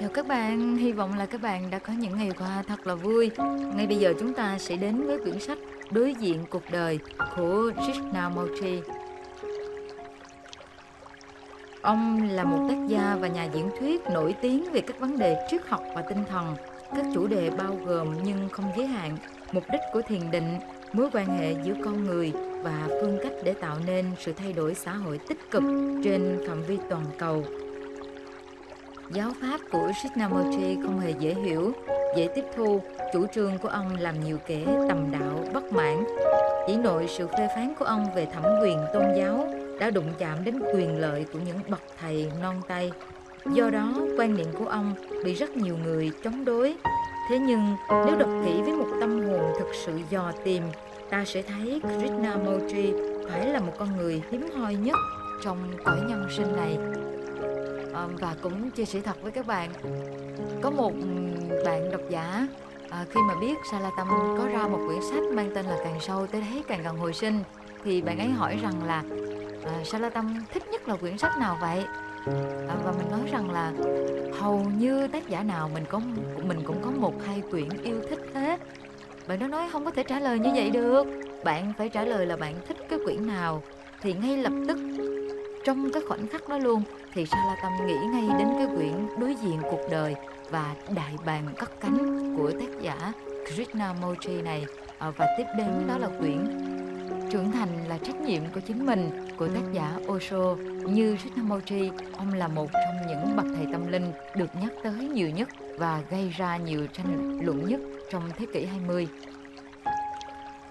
Chào các bạn, hy vọng là các bạn đã có những ngày qua thật là vui. Ngay bây giờ chúng ta sẽ đến với quyển sách Đối diện cuộc đời của Krishnamurti. Ông là một tác gia và nhà diễn thuyết nổi tiếng về các vấn đề triết học và tinh thần. Các chủ đề bao gồm nhưng không giới hạn, mục đích của thiền định, mối quan hệ giữa con người và phương cách để tạo nên sự thay đổi xã hội tích cực trên phạm vi toàn cầu. Giáo pháp của Krishnamurti không hề dễ hiểu, dễ tiếp thu, chủ trương của ông làm nhiều kẻ tầm đạo bất mãn. Chỉ nội sự phê phán của ông về thẩm quyền tôn giáo đã đụng chạm đến quyền lợi của những bậc thầy non tay. Do đó, quan niệm của ông bị rất nhiều người chống đối. Thế nhưng, nếu đọc kỹ với một tâm hồn thực sự dò tìm, ta sẽ thấy Krishnamurti phải là một con người hiếm hoi nhất trong cõi nhân sinh này và cũng chia sẻ thật với các bạn. Có một bạn độc giả à, khi mà biết Salatam có ra một quyển sách mang tên là càng sâu tới đấy càng gần hồi sinh thì bạn ấy hỏi rằng là ờ, à, Salatam thích nhất là quyển sách nào vậy? À, và mình nói rằng là hầu như tác giả nào mình có mình cũng có một hai quyển yêu thích hết. Bạn đó nói không có thể trả lời như vậy được. Bạn phải trả lời là bạn thích cái quyển nào thì ngay lập tức trong cái khoảnh khắc đó luôn thì Sa La Tâm nghĩ ngay đến cái quyển đối diện cuộc đời và đại bàng cất cánh của tác giả Krishnamurti này. À, và tiếp đến đó là quyển trưởng thành là trách nhiệm của chính mình của tác giả Osho. Như Krishnamurti ông là một trong những bậc thầy tâm linh được nhắc tới nhiều nhất và gây ra nhiều tranh luận nhất trong thế kỷ 20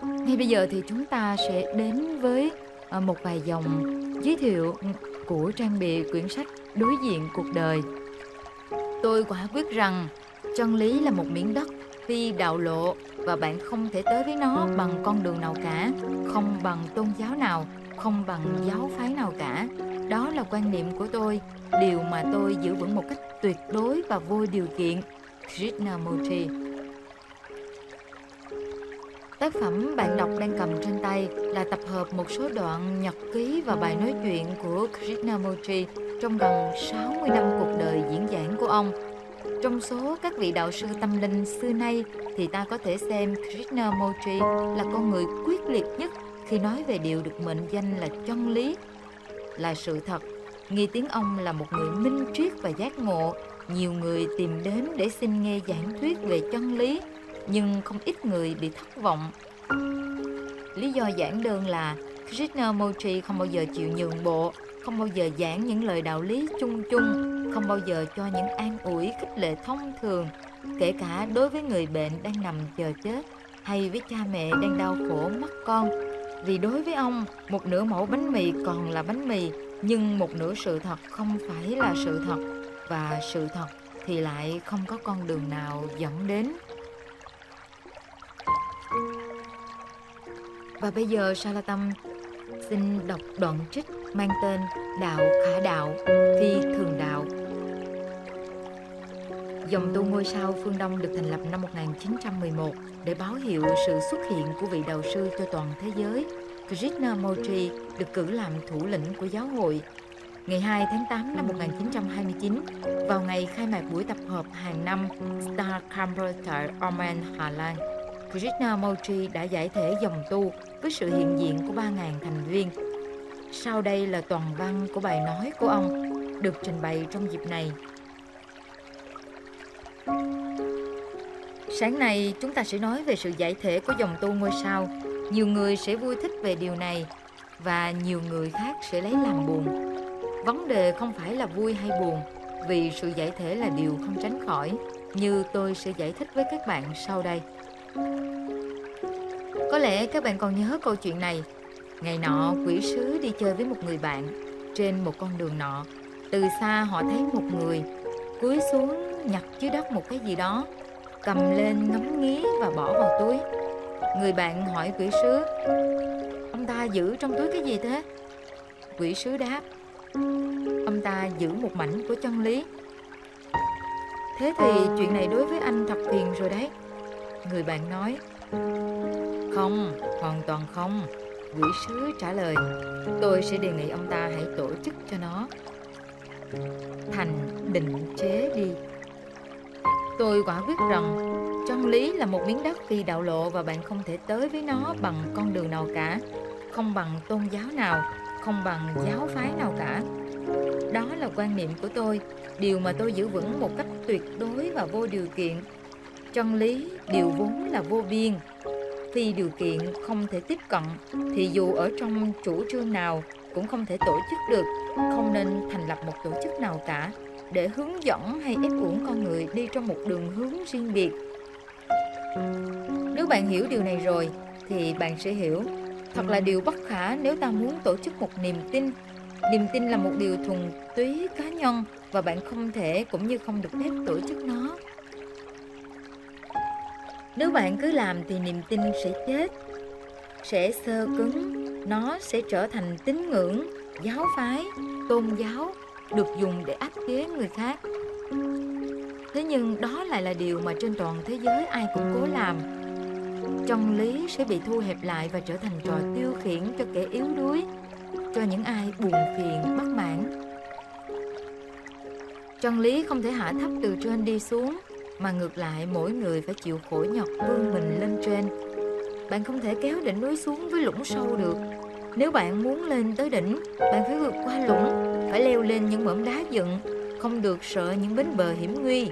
ngay bây giờ thì chúng ta sẽ đến với à, một vài dòng giới thiệu của trang bìa quyển sách Đối diện cuộc đời. Tôi quả quyết rằng chân lý là một miếng đất phi đạo lộ và bạn không thể tới với nó bằng con đường nào cả, không bằng tôn giáo nào, không bằng giáo phái nào cả. Đó là quan niệm của tôi, điều mà tôi giữ vững một cách tuyệt đối và vô điều kiện. Krishnamurti Tác phẩm bạn đọc đang cầm trên tay là tập hợp một số đoạn nhật ký và bài nói chuyện của Krishnamurti trong gần 60 năm cuộc đời diễn giảng của ông. Trong số các vị đạo sư tâm linh xưa nay thì ta có thể xem Krishnamurti là con người quyết liệt nhất khi nói về điều được mệnh danh là chân lý, là sự thật. Nghi tiếng ông là một người minh triết và giác ngộ. Nhiều người tìm đến để xin nghe giảng thuyết về chân lý nhưng không ít người bị thất vọng. Lý do giản đơn là Krishnamurti không bao giờ chịu nhường bộ, không bao giờ giảng những lời đạo lý chung chung, không bao giờ cho những an ủi khích lệ thông thường, kể cả đối với người bệnh đang nằm chờ chết hay với cha mẹ đang đau khổ mất con. Vì đối với ông, một nửa mẫu bánh mì còn là bánh mì, nhưng một nửa sự thật không phải là sự thật, và sự thật thì lại không có con đường nào dẫn đến Và bây giờ Salatam xin đọc đoạn trích mang tên Đạo Khả Đạo, thi Thường Đạo. Dòng tu ngôi sao phương Đông được thành lập năm 1911 để báo hiệu sự xuất hiện của vị đạo sư cho toàn thế giới. Krishnamurti được cử làm thủ lĩnh của giáo hội. Ngày 2 tháng 8 năm 1929, vào ngày khai mạc buổi tập hợp hàng năm Star Campbell tại Oman, Hà Lan, Krishnamurti đã giải thể dòng tu với sự hiện diện của 3.000 thành viên. Sau đây là toàn văn của bài nói của ông, được trình bày trong dịp này. Sáng nay, chúng ta sẽ nói về sự giải thể của dòng tu ngôi sao. Nhiều người sẽ vui thích về điều này, và nhiều người khác sẽ lấy làm buồn. Vấn đề không phải là vui hay buồn, vì sự giải thể là điều không tránh khỏi, như tôi sẽ giải thích với các bạn sau đây. Có lẽ các bạn còn nhớ câu chuyện này. Ngày nọ, quỷ sứ đi chơi với một người bạn. Trên một con đường nọ, từ xa họ thấy một người cúi xuống nhặt dưới đất một cái gì đó, cầm lên ngắm nghía và bỏ vào túi. Người bạn hỏi quỷ sứ, ông ta giữ trong túi cái gì thế? Quỷ sứ đáp, ông ta giữ một mảnh của chân lý. Thế thì chuyện này đối với anh thật phiền rồi đấy. Người bạn nói, không, hoàn toàn không. Quỷ sứ trả lời, tôi sẽ đề nghị ông ta hãy tổ chức cho nó. Thành định chế đi. Tôi quả quyết rằng chân lý là một miếng đất kỳ đạo lộ và bạn không thể tới với nó bằng con đường nào cả, không bằng tôn giáo nào, không bằng giáo phái nào cả. Đó là quan niệm của tôi, điều mà tôi giữ vững một cách tuyệt đối và vô điều kiện. Chân lý điều vốn là vô biên. Khi điều kiện không thể tiếp cận thì dù ở trong chủ trương nào cũng không thể tổ chức được, không nên thành lập một tổ chức nào cả để hướng dẫn hay ép uổng con người đi trong một đường hướng riêng biệt. Nếu bạn hiểu điều này rồi thì bạn sẽ hiểu thật là điều bất khả nếu ta muốn tổ chức một niềm tin. Niềm tin là một điều thuần túy cá nhân và bạn không thể cũng như không được phép tổ chức nó. Nếu bạn cứ làm thì niềm tin sẽ chết, sẽ sơ cứng, nó sẽ trở thành tín ngưỡng, giáo phái, tôn giáo được dùng để áp chế người khác. Thế nhưng đó lại là điều mà trên toàn thế giới ai cũng cố làm. Chân lý sẽ bị thu hẹp lại và trở thành trò tiêu khiển cho kẻ yếu đuối, cho những ai buồn phiền, bất mãn. Chân lý không thể hạ thấp từ trên đi xuống, mà ngược lại mỗi người phải chịu khổ nhọc vươn mình lên trên. Bạn không thể kéo đỉnh núi xuống với lũng sâu được. Nếu bạn muốn lên tới đỉnh, bạn phải vượt qua lũng, phải leo lên những mỏm đá dựng, không được sợ những bến bờ hiểm nguy.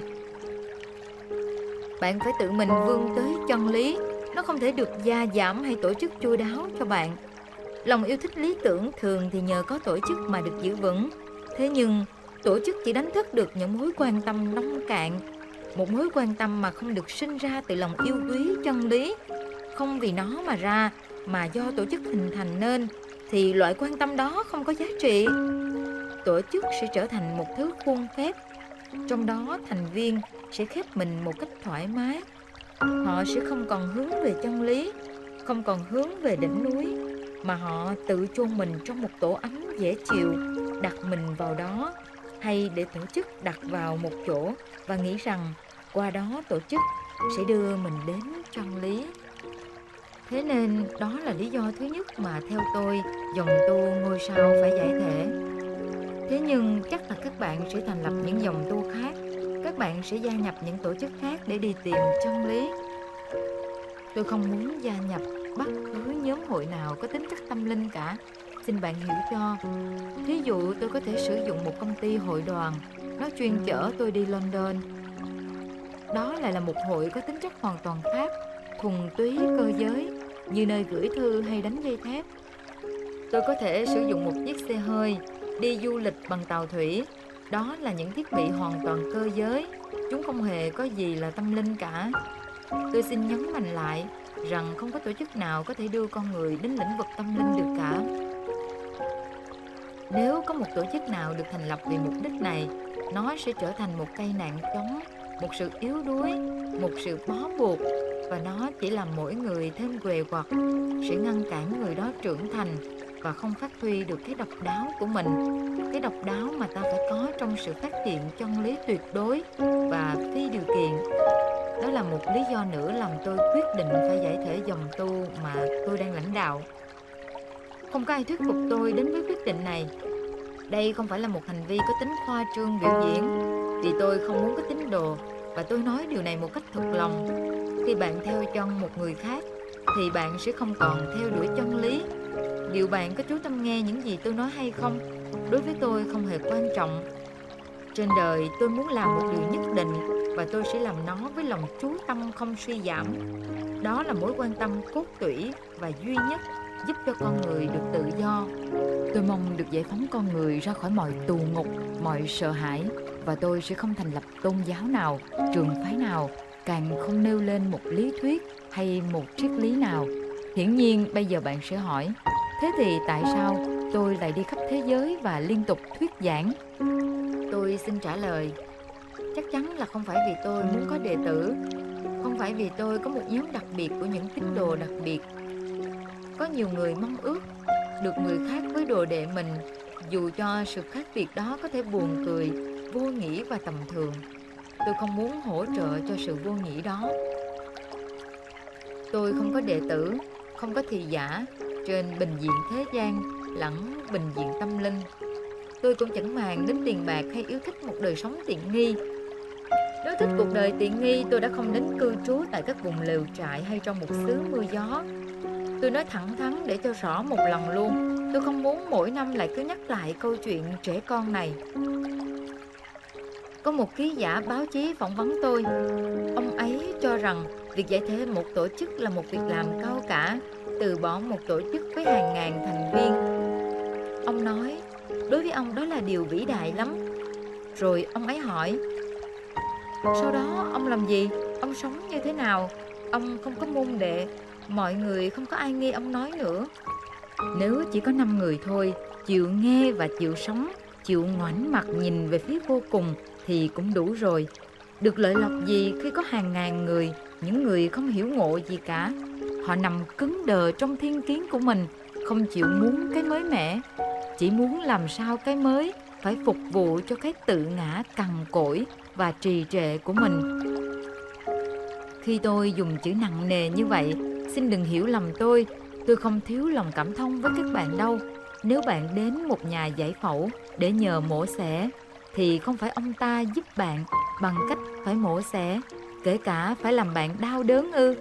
Bạn phải tự mình vươn tới chân lý, nó không thể được gia giảm hay tổ chức chu đáo cho bạn. Lòng yêu thích lý tưởng thường thì nhờ có tổ chức mà được giữ vững. Thế nhưng, tổ chức chỉ đánh thức được những mối quan tâm nông cạn một mối quan tâm mà không được sinh ra từ lòng yêu quý, chân lý. Không vì nó mà ra, mà do tổ chức hình thành nên, thì loại quan tâm đó không có giá trị. Tổ chức sẽ trở thành một thứ khuôn phép, trong đó thành viên sẽ khép mình một cách thoải mái. Họ sẽ không còn hướng về chân lý, không còn hướng về đỉnh núi, mà họ tự chôn mình trong một tổ ấm dễ chịu, đặt mình vào đó, hay để tổ chức đặt vào một chỗ và nghĩ rằng qua đó tổ chức sẽ đưa mình đến chân lý. Thế nên đó là lý do thứ nhất mà theo tôi dòng tu ngôi sao phải giải thể. Thế nhưng chắc là các bạn sẽ thành lập những dòng tu khác, các bạn sẽ gia nhập những tổ chức khác để đi tìm chân lý. Tôi không muốn gia nhập bất cứ nhóm hội nào có tính chất tâm linh cả. Xin bạn hiểu cho. Thí dụ tôi có thể sử dụng một công ty hội đoàn, nó chuyên chở tôi đi london đó lại là một hội có tính chất hoàn toàn khác, thuần túy cơ giới, như nơi gửi thư hay đánh dây thép. Tôi có thể sử dụng một chiếc xe hơi, đi du lịch bằng tàu thủy. Đó là những thiết bị hoàn toàn cơ giới, chúng không hề có gì là tâm linh cả. Tôi xin nhấn mạnh lại rằng không có tổ chức nào có thể đưa con người đến lĩnh vực tâm linh được cả. Nếu có một tổ chức nào được thành lập vì mục đích này, nó sẽ trở thành một cây nạn chống một sự yếu đuối, một sự bó buộc, và nó chỉ làm mỗi người thêm quề quặt sẽ ngăn cản người đó trưởng thành và không phát huy được cái độc đáo của mình. Cái độc đáo mà ta phải có trong sự phát hiện chân lý tuyệt đối và phi điều kiện. Đó là một lý do nữa làm tôi quyết định phải giải thể dòng tu mà tôi đang lãnh đạo. Không có ai thuyết phục tôi đến với quyết định này. Đây không phải là một hành vi có tính khoa trương biểu diễn vì tôi không muốn có tín đồ và tôi nói điều này một cách thật lòng. Khi bạn theo chân một người khác thì bạn sẽ không còn theo đuổi chân lý. Liệu bạn có chú tâm nghe những gì tôi nói hay không? Đối với tôi không hề quan trọng. Trên đời tôi muốn làm một điều nhất định và tôi sẽ làm nó với lòng chú tâm không suy giảm. Đó là mối quan tâm cốt tủy và duy nhất giúp cho con người được tự do. Tôi mong được giải phóng con người ra khỏi mọi tù ngục, mọi sợ hãi và tôi sẽ không thành lập tôn giáo nào, trường phái nào, càng không nêu lên một lý thuyết hay một triết lý nào. Hiển nhiên bây giờ bạn sẽ hỏi, thế thì tại sao tôi lại đi khắp thế giới và liên tục thuyết giảng? Tôi xin trả lời, chắc chắn là không phải vì tôi muốn có đệ tử, không phải vì tôi có một nhóm đặc biệt của những tín đồ đặc biệt. Có nhiều người mong ước được người khác với đồ đệ mình dù cho sự khác biệt đó có thể buồn cười vô nghĩa và tầm thường. Tôi không muốn hỗ trợ cho sự vô nghĩa đó. Tôi không có đệ tử không có thị giả. Trên bình diện thế gian lẫn bình diện tâm linh. Tôi cũng chẳng màng đến tiền bạc hay yêu thích một đời sống tiện nghi. Nếu thích cuộc đời tiện nghi, tôi đã không đến cư trú tại các vùng lều trại hay trong một xứ mưa gió. Tôi nói thẳng thắn để cho rõ một lần luôn, tôi không muốn mỗi năm lại cứ nhắc lại câu chuyện trẻ con này. Có một ký giả báo chí phỏng vấn tôi. Ông ấy cho rằng việc giải thể một tổ chức là một việc làm cao cả, từ bỏ một tổ chức với hàng ngàn thành viên. Ông nói, đối với ông đó là điều vĩ đại lắm. Rồi ông ấy hỏi, sau đó ông làm gì? Ông sống như thế nào? Ông không có môn đệ, mọi người không có ai nghe ông nói nữa. Nếu chỉ có 5 người thôi, chịu nghe và chịu sống, chịu ngoảnh mặt nhìn về phía vô cùng thì cũng đủ rồi. Được lợi lộc gì khi có hàng ngàn người, những người không hiểu ngộ gì cả. Họ nằm cứng đờ trong thiên kiến của mình, không chịu muốn cái mới mẻ, chỉ muốn làm sao cái mới phải phục vụ cho cái tự ngã cằn cỗi và trì trệ của mình. Khi tôi dùng chữ nặng nề như vậy, xin đừng hiểu lầm tôi, tôi không thiếu lòng cảm thông với các bạn đâu. Nếu bạn đến một nhà giải phẫu để nhờ mổ xẻ, thì không phải ông ta giúp bạn bằng cách phải mổ xẻ, kể cả phải làm bạn đau đớn ư.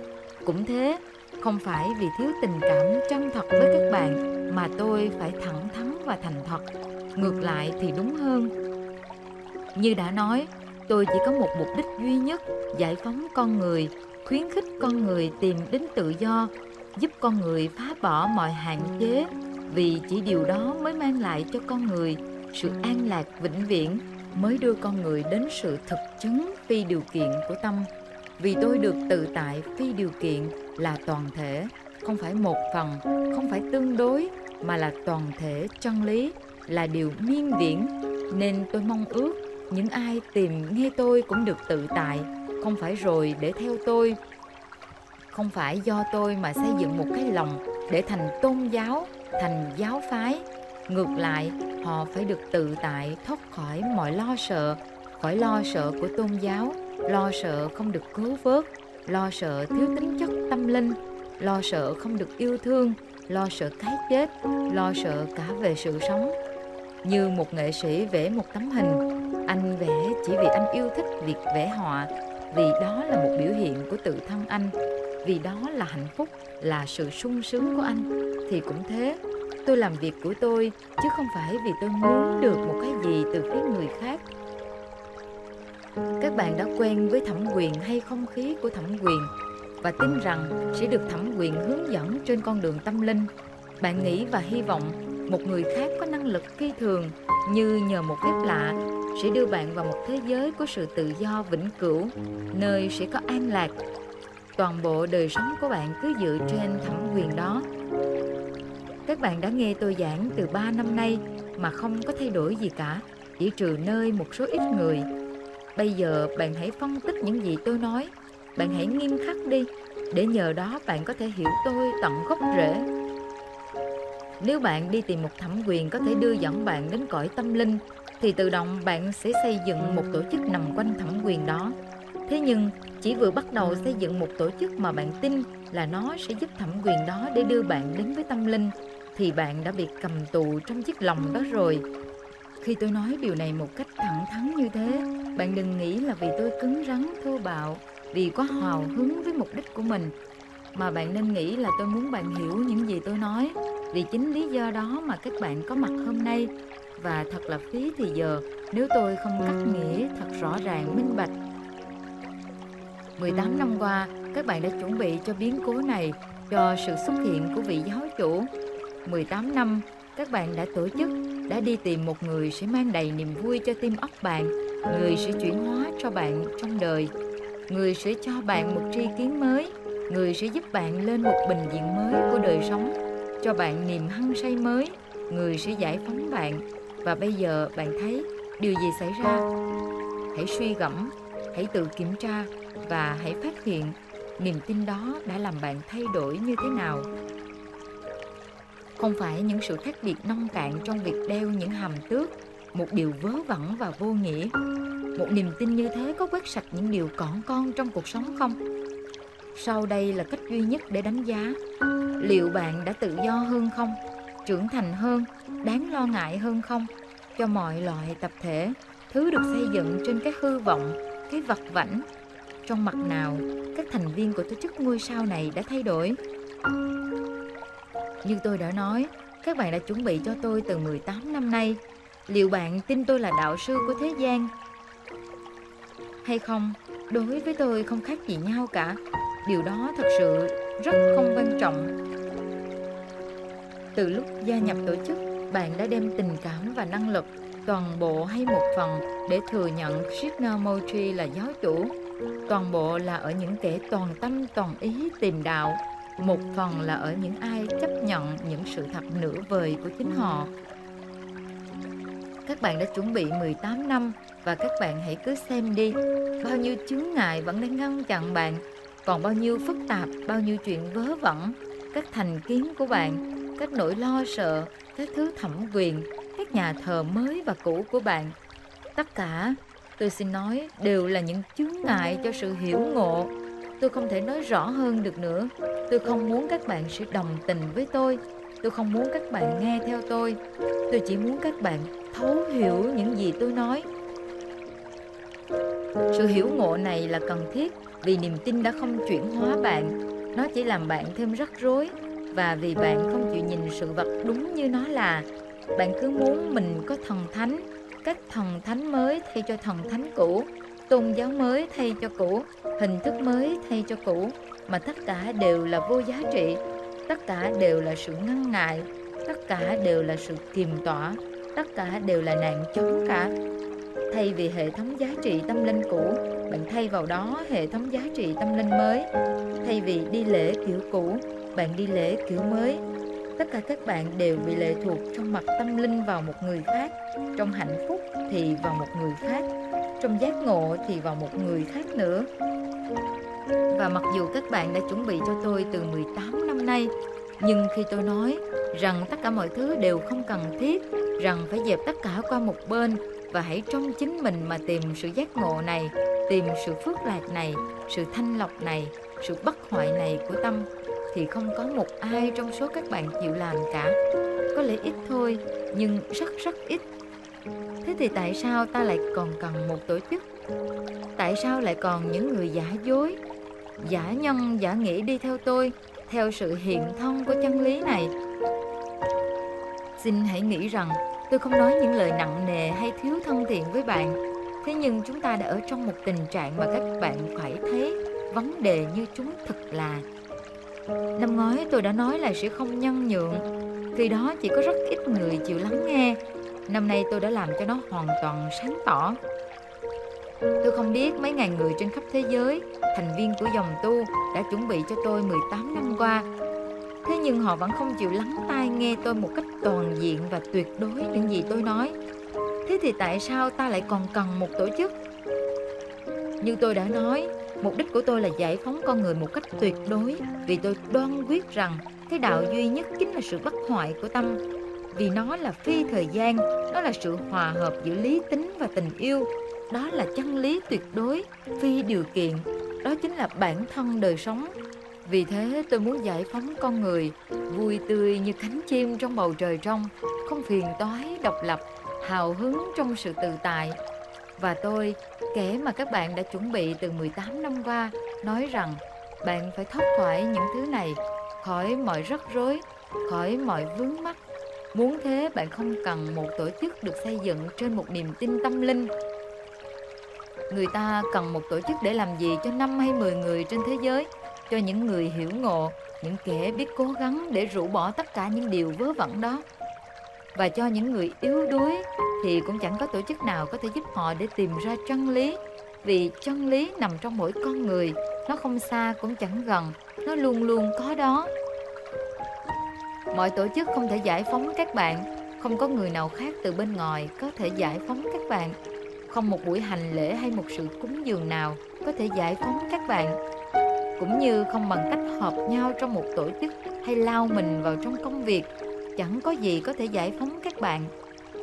Cũng thế, không phải vì thiếu tình cảm chân thật với các bạn mà tôi phải thẳng thắn và thành thật. Ngược lại thì đúng hơn. Như đã nói, tôi chỉ có một mục đích duy nhất, giải phóng con người, khuyến khích con người tìm đến tự do, giúp con người phá bỏ mọi hạn chế, vì chỉ điều đó mới mang lại cho con người sự an lạc vĩnh viễn, mới đưa con người đến sự thực chứng phi điều kiện của tâm. Vì tôi được tự tại phi điều kiện là toàn thể, không phải một phần, không phải tương đối, mà là toàn thể chân lý, là điều miên viễn. Nên tôi mong ước những ai tìm nghe tôi cũng được tự tại, không phải rồi để theo tôi. Không phải do tôi mà xây dựng một cái lòng để thành tôn giáo, thành giáo phái. Ngược lại, họ phải được tự tại thoát khỏi mọi lo sợ, khỏi lo sợ của tôn giáo, lo sợ không được cứu vớt, lo sợ thiếu tính chất tâm linh, lo sợ không được yêu thương, lo sợ cái chết, lo sợ cả về sự sống. Như một nghệ sĩ vẽ một tấm hình, anh vẽ chỉ vì anh yêu thích việc vẽ họa, vì đó là một biểu hiện của tự thân anh, vì đó là hạnh phúc, là sự sung sướng của anh. Thì cũng thế, tôi làm việc của tôi, chứ không phải vì tôi muốn được một cái gì từ phía người khác. Các bạn đã quen với thẩm quyền hay không khí của thẩm quyền và tin rằng sẽ được thẩm quyền hướng dẫn trên con đường tâm linh. Bạn nghĩ và hy vọng một người khác có năng lực phi thường như nhờ một phép lạ sẽ đưa bạn vào một thế giới của sự tự do vĩnh cửu, nơi sẽ có an lạc. Toàn bộ đời sống của bạn cứ dựa trên thẩm quyền đó. Các bạn đã nghe tôi giảng từ 3 năm nay mà không có thay đổi gì cả, chỉ trừ nơi một số ít người. Bây giờ bạn hãy phân tích những gì tôi nói, bạn hãy nghiêm khắc đi, để nhờ đó bạn có thể hiểu tôi tận gốc rễ. Nếu bạn đi tìm một thẩm quyền có thể đưa dẫn bạn đến cõi tâm linh, thì tự động bạn sẽ xây dựng một tổ chức nằm quanh thẩm quyền đó. Thế nhưng, chỉ vừa bắt đầu xây dựng một tổ chức mà bạn tin là nó sẽ giúp thẩm quyền đó để đưa bạn đến với tâm linh, thì bạn đã bị cầm tù trong chiếc lòng đó rồi. Khi tôi nói điều này một cách thẳng thắn như thế, bạn đừng nghĩ là vì tôi cứng rắn, thô bạo, vì quá hào hứng với mục đích của mình, mà bạn nên nghĩ là tôi muốn bạn hiểu những gì tôi nói vì chính lý do đó mà các bạn có mặt hôm nay và thật là phí thì giờ nếu tôi không cắt nghĩa thật rõ ràng minh bạch. 18 năm qua, các bạn đã chuẩn bị cho biến cố này, cho sự xuất hiện của vị giáo chủ. 18 năm, các bạn đã tổ chức, đã đi tìm một người sẽ mang đầy niềm vui cho tim óc bạn, người sẽ chuyển hóa cho bạn trong đời, người sẽ cho bạn một tri kiến mới, người sẽ giúp bạn lên một bình diện mới của đời sống, cho bạn niềm hăng say mới, người sẽ giải phóng bạn. Và bây giờ bạn thấy điều gì xảy ra? Hãy suy gẫm, hãy tự kiểm tra và hãy phát hiện niềm tin đó đã làm bạn thay đổi như thế nào. Không phải những sự khác biệt nông cạn trong việc đeo những hàm tước, một điều vớ vẩn và vô nghĩa. Một niềm tin như thế có quét sạch những điều cỏn con trong cuộc sống không? Sau đây là cách duy nhất để đánh giá liệu bạn đã tự do hơn không, trưởng thành hơn, đáng lo ngại hơn không cho mọi loại tập thể, thứ được xây dựng trên cái hư vọng, cái vặt vảnh. Trong mặt nào, các thành viên của tổ chức ngôi sao này đã thay đổi. Như tôi đã nói, các bạn đã chuẩn bị cho tôi từ 18 năm nay. Liệu bạn tin tôi là đạo sư của thế gian? Hay không, đối với tôi không khác gì nhau cả. Điều đó thật sự rất không quan trọng. Từ lúc gia nhập tổ chức, bạn đã đem tình cảm và năng lực toàn bộ hay một phần để thừa nhận Krishna Mochi là giáo chủ. Toàn bộ là ở những kẻ toàn tâm toàn ý tìm đạo, một phần là ở những ai chấp nhận những sự thật nửa vời của chính họ. Các bạn đã chuẩn bị 18 năm và các bạn hãy cứ xem đi, bao nhiêu chướng ngại vẫn đang ngăn chặn bạn, còn bao nhiêu phức tạp, bao nhiêu chuyện vớ vẩn, các thành kiến của bạn, các nỗi lo sợ, các thứ thẩm quyền, các nhà thờ mới và cũ của bạn. Tất cả, tôi xin nói, đều là những chướng ngại cho sự hiểu ngộ. Tôi không thể nói rõ hơn được nữa. Tôi không muốn các bạn sẽ đồng tình với tôi. Tôi không muốn các bạn nghe theo tôi. Tôi chỉ muốn các bạn thấu hiểu những gì tôi nói. Sự hiểu ngộ này là cần thiết vì niềm tin đã không chuyển hóa bạn. Nó chỉ làm bạn thêm rắc rối và vì bạn không chịu nhìn sự vật đúng như nó là bạn cứ muốn mình có thần thánh, các thần thánh mới thay cho thần thánh cũ tôn giáo mới thay cho cũ, hình thức mới thay cho cũ, mà tất cả đều là vô giá trị, tất cả đều là sự ngăn ngại, tất cả đều là sự kiềm tỏa, tất cả đều là nạn chống cả. Thay vì hệ thống giá trị tâm linh cũ, bạn thay vào đó hệ thống giá trị tâm linh mới. Thay vì đi lễ kiểu cũ, bạn đi lễ kiểu mới. Tất cả các bạn đều bị lệ thuộc trong mặt tâm linh vào một người khác, trong hạnh phúc thì vào một người khác trong giác ngộ thì vào một người khác nữa và mặc dù các bạn đã chuẩn bị cho tôi từ 18 năm nay nhưng khi tôi nói rằng tất cả mọi thứ đều không cần thiết rằng phải dẹp tất cả qua một bên và hãy trong chính mình mà tìm sự giác ngộ này tìm sự phước lạc này sự thanh lọc này sự bất hoại này của tâm thì không có một ai trong số các bạn chịu làm cả. Có lẽ ít thôi, nhưng rất rất ít. Thế thì tại sao ta lại còn cần một tổ chức? Tại sao lại còn những người giả dối, giả nhân, giả nghĩ đi theo tôi, theo sự hiện thông của chân lý này? Xin hãy nghĩ rằng tôi không nói những lời nặng nề hay thiếu thân thiện với bạn. Thế nhưng chúng ta đã ở trong một tình trạng mà các bạn phải thấy vấn đề như chúng thực là Năm ngoái tôi đã nói là sẽ không nhân nhượng Khi đó chỉ có rất ít người chịu lắng nghe Năm nay tôi đã làm cho nó hoàn toàn sáng tỏ. Tôi không biết mấy ngàn người trên khắp thế giới Thành viên của dòng tu đã chuẩn bị cho tôi 18 năm qua. Thế nhưng họ vẫn không chịu lắng tai nghe tôi một cách toàn diện và tuyệt đối những gì tôi nói. Thế thì tại sao ta lại còn cần một tổ chức? Như tôi đã nói, Mục đích của tôi là giải phóng con người một cách tuyệt đối vì tôi đoan quyết rằng cái đạo duy nhất chính là sự bất hoại của tâm vì nó là phi thời gian, nó là sự hòa hợp giữa lý tính và tình yêu, đó là chân lý tuyệt đối, phi điều kiện, đó chính là bản thân đời sống. Vì thế tôi muốn giải phóng con người, vui tươi như cánh chim trong bầu trời trong, không phiền toái, độc lập, hào hứng trong sự tự tại, và tôi, kẻ mà các bạn đã chuẩn bị từ 18 năm qua, nói rằng bạn phải thoát khỏi những thứ này, khỏi mọi rắc rối, khỏi mọi vướng mắc. Muốn thế bạn không cần một tổ chức được xây dựng trên một niềm tin tâm linh. Người ta cần một tổ chức để làm gì cho năm hay 10 người trên thế giới, cho những người hiểu ngộ, những kẻ biết cố gắng để rũ bỏ tất cả những điều vớ vẩn đó và cho những người yếu đuối thì cũng chẳng có tổ chức nào có thể giúp họ để tìm ra chân lý vì chân lý nằm trong mỗi con người nó không xa cũng chẳng gần nó luôn luôn có đó mọi tổ chức không thể giải phóng các bạn. Không có người nào khác từ bên ngoài có thể giải phóng các bạn. Không một buổi hành lễ hay một sự cúng dường nào có thể giải phóng các bạn. Cũng như không bằng cách hợp nhau trong một tổ chức hay lao mình vào trong công việc. Chẳng có gì có thể giải phóng các bạn.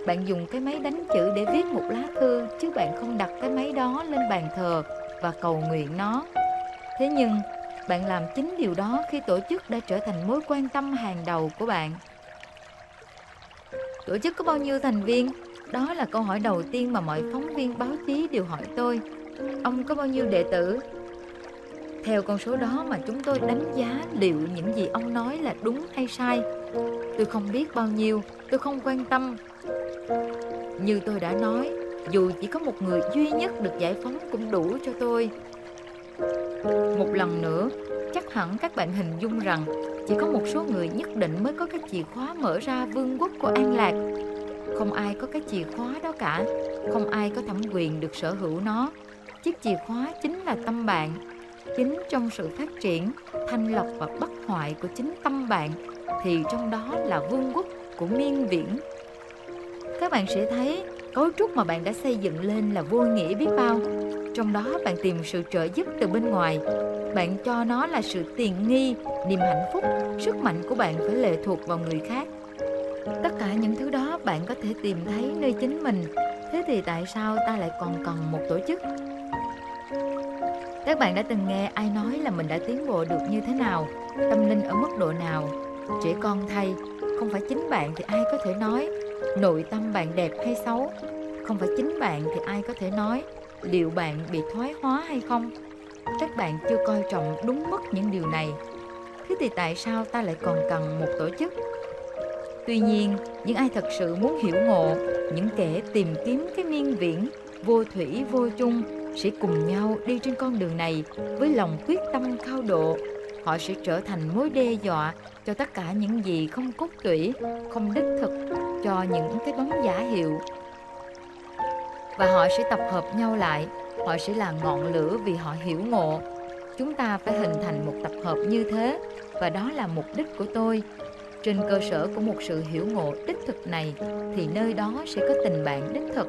Bạn dùng cái máy đánh chữ để viết một lá thư, chứ bạn không đặt cái máy đó lên bàn thờ và cầu nguyện nó. Thế nhưng bạn làm chính điều đó khi tổ chức đã trở thành mối quan tâm hàng đầu của bạn tổ chức có bao nhiêu thành viên đó là câu hỏi đầu tiên mà mọi phóng viên báo chí đều hỏi tôi ông có bao nhiêu đệ tử? Theo con số đó mà chúng tôi đánh giá liệu những gì ông nói là đúng hay sai. Tôi không biết bao nhiêu, tôi không quan tâm. Như tôi đã nói, dù chỉ có một người duy nhất được giải phóng cũng đủ cho tôi. Một lần nữa, chắc hẳn các bạn hình dung rằng chỉ có một số người nhất định mới có cái chìa khóa mở ra vương quốc của An Lạc. Không ai có cái chìa khóa đó cả, không ai có thẩm quyền được sở hữu nó. Chiếc chìa khóa chính là tâm bạn. Chính trong sự phát triển, thanh lọc và bất hoại của chính tâm bạn thì trong đó là vương quốc của miên viễn. Các bạn sẽ thấy cấu trúc mà bạn đã xây dựng lên là vô nghĩa biết bao. Trong đó bạn tìm sự trợ giúp từ bên ngoài. Bạn cho nó là sự tiền nghi, niềm hạnh phúc, sức mạnh của bạn phải lệ thuộc vào người khác. Tất cả những thứ đó bạn có thể tìm thấy nơi chính mình. Thế thì tại sao ta lại còn cần một tổ chức? Các bạn đã từng nghe ai nói là mình đã tiến bộ được như thế nào, tâm linh ở mức độ nào? Trẻ con thay, không phải chính bạn thì ai có thể nói nội tâm bạn đẹp hay xấu? Không phải chính bạn thì ai có thể nói liệu bạn bị thoái hóa hay không? Các bạn chưa coi trọng đúng mức những điều này. Thế thì tại sao ta lại còn cần một tổ chức? Tuy nhiên, những ai thật sự muốn hiểu ngộ, những kẻ tìm kiếm cái miên viễn, vô thủy vô chung sẽ cùng nhau đi trên con đường này với lòng quyết tâm cao độ. Họ sẽ trở thành mối đe dọa cho tất cả những gì không cốt tủy, không đích thực, cho những cái bóng giả hiệu. Và họ sẽ tập hợp nhau lại, họ sẽ là ngọn lửa vì họ hiểu ngộ. Chúng ta phải hình thành một tập hợp như thế, và đó là mục đích của tôi. Trên cơ sở của một sự hiểu ngộ đích thực này, thì nơi đó sẽ có tình bạn đích thực.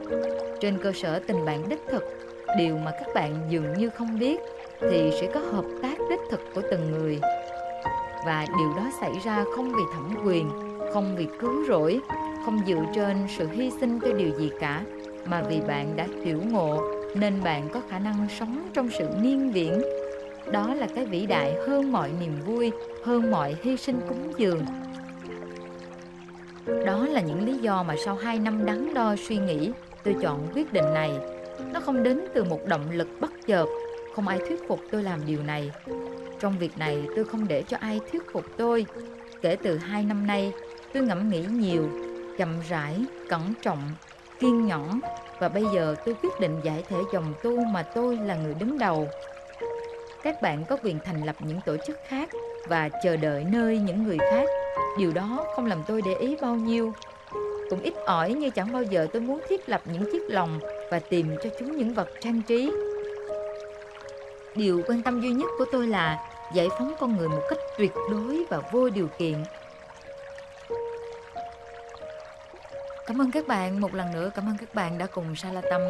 Trên cơ sở tình bạn đích thực, điều mà các bạn dường như không biết, thì sẽ có hợp tác đích thực của từng người và điều đó xảy ra không vì thẩm quyền không vì cứu rỗi không dựa trên sự hy sinh cho điều gì cả mà vì bạn đã hiểu ngộ nên bạn có khả năng sống trong sự niên viễn. Đó là cái vĩ đại hơn mọi niềm vui hơn mọi hy sinh cúng dường. Đó là những lý do mà sau hai năm đắn đo suy nghĩ tôi chọn quyết định này. Nó không đến từ một động lực bất chợt không ai thuyết phục tôi làm điều này. Trong việc này tôi không để cho ai thuyết phục tôi. Kể từ hai năm nay, tôi ngẫm nghĩ nhiều, chậm rãi, cẩn trọng, kiên nhẫn và bây giờ tôi quyết định giải thể dòng tu mà tôi là người đứng đầu. Các bạn có quyền thành lập những tổ chức khác và chờ đợi nơi những người khác. Điều đó không làm tôi để ý bao nhiêu. Cũng ít ỏi như chẳng bao giờ tôi muốn thiết lập những chiếc lòng và tìm cho chúng những vật trang trí. Điều quan tâm duy nhất của tôi là giải phóng con người một cách tuyệt đối và vô điều kiện. Cảm ơn các bạn một lần nữa, cảm ơn các bạn đã cùng Sa La Tâm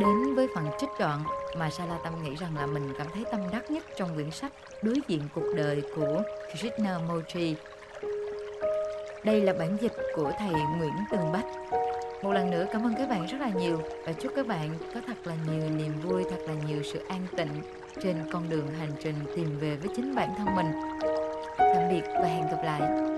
đến với phần trích đoạn mà Sa La Tâm nghĩ rằng là mình cảm thấy tâm đắc nhất trong quyển sách Đối diện cuộc đời của Krishna Mochi. Đây là bản dịch của thầy Nguyễn Tường Bách. Một lần nữa cảm ơn các bạn rất là nhiều và chúc các bạn có thật là nhiều niềm vui, thật là nhiều sự an tịnh trên con đường hành trình tìm về với chính bản thân mình. Tạm biệt và hẹn gặp lại.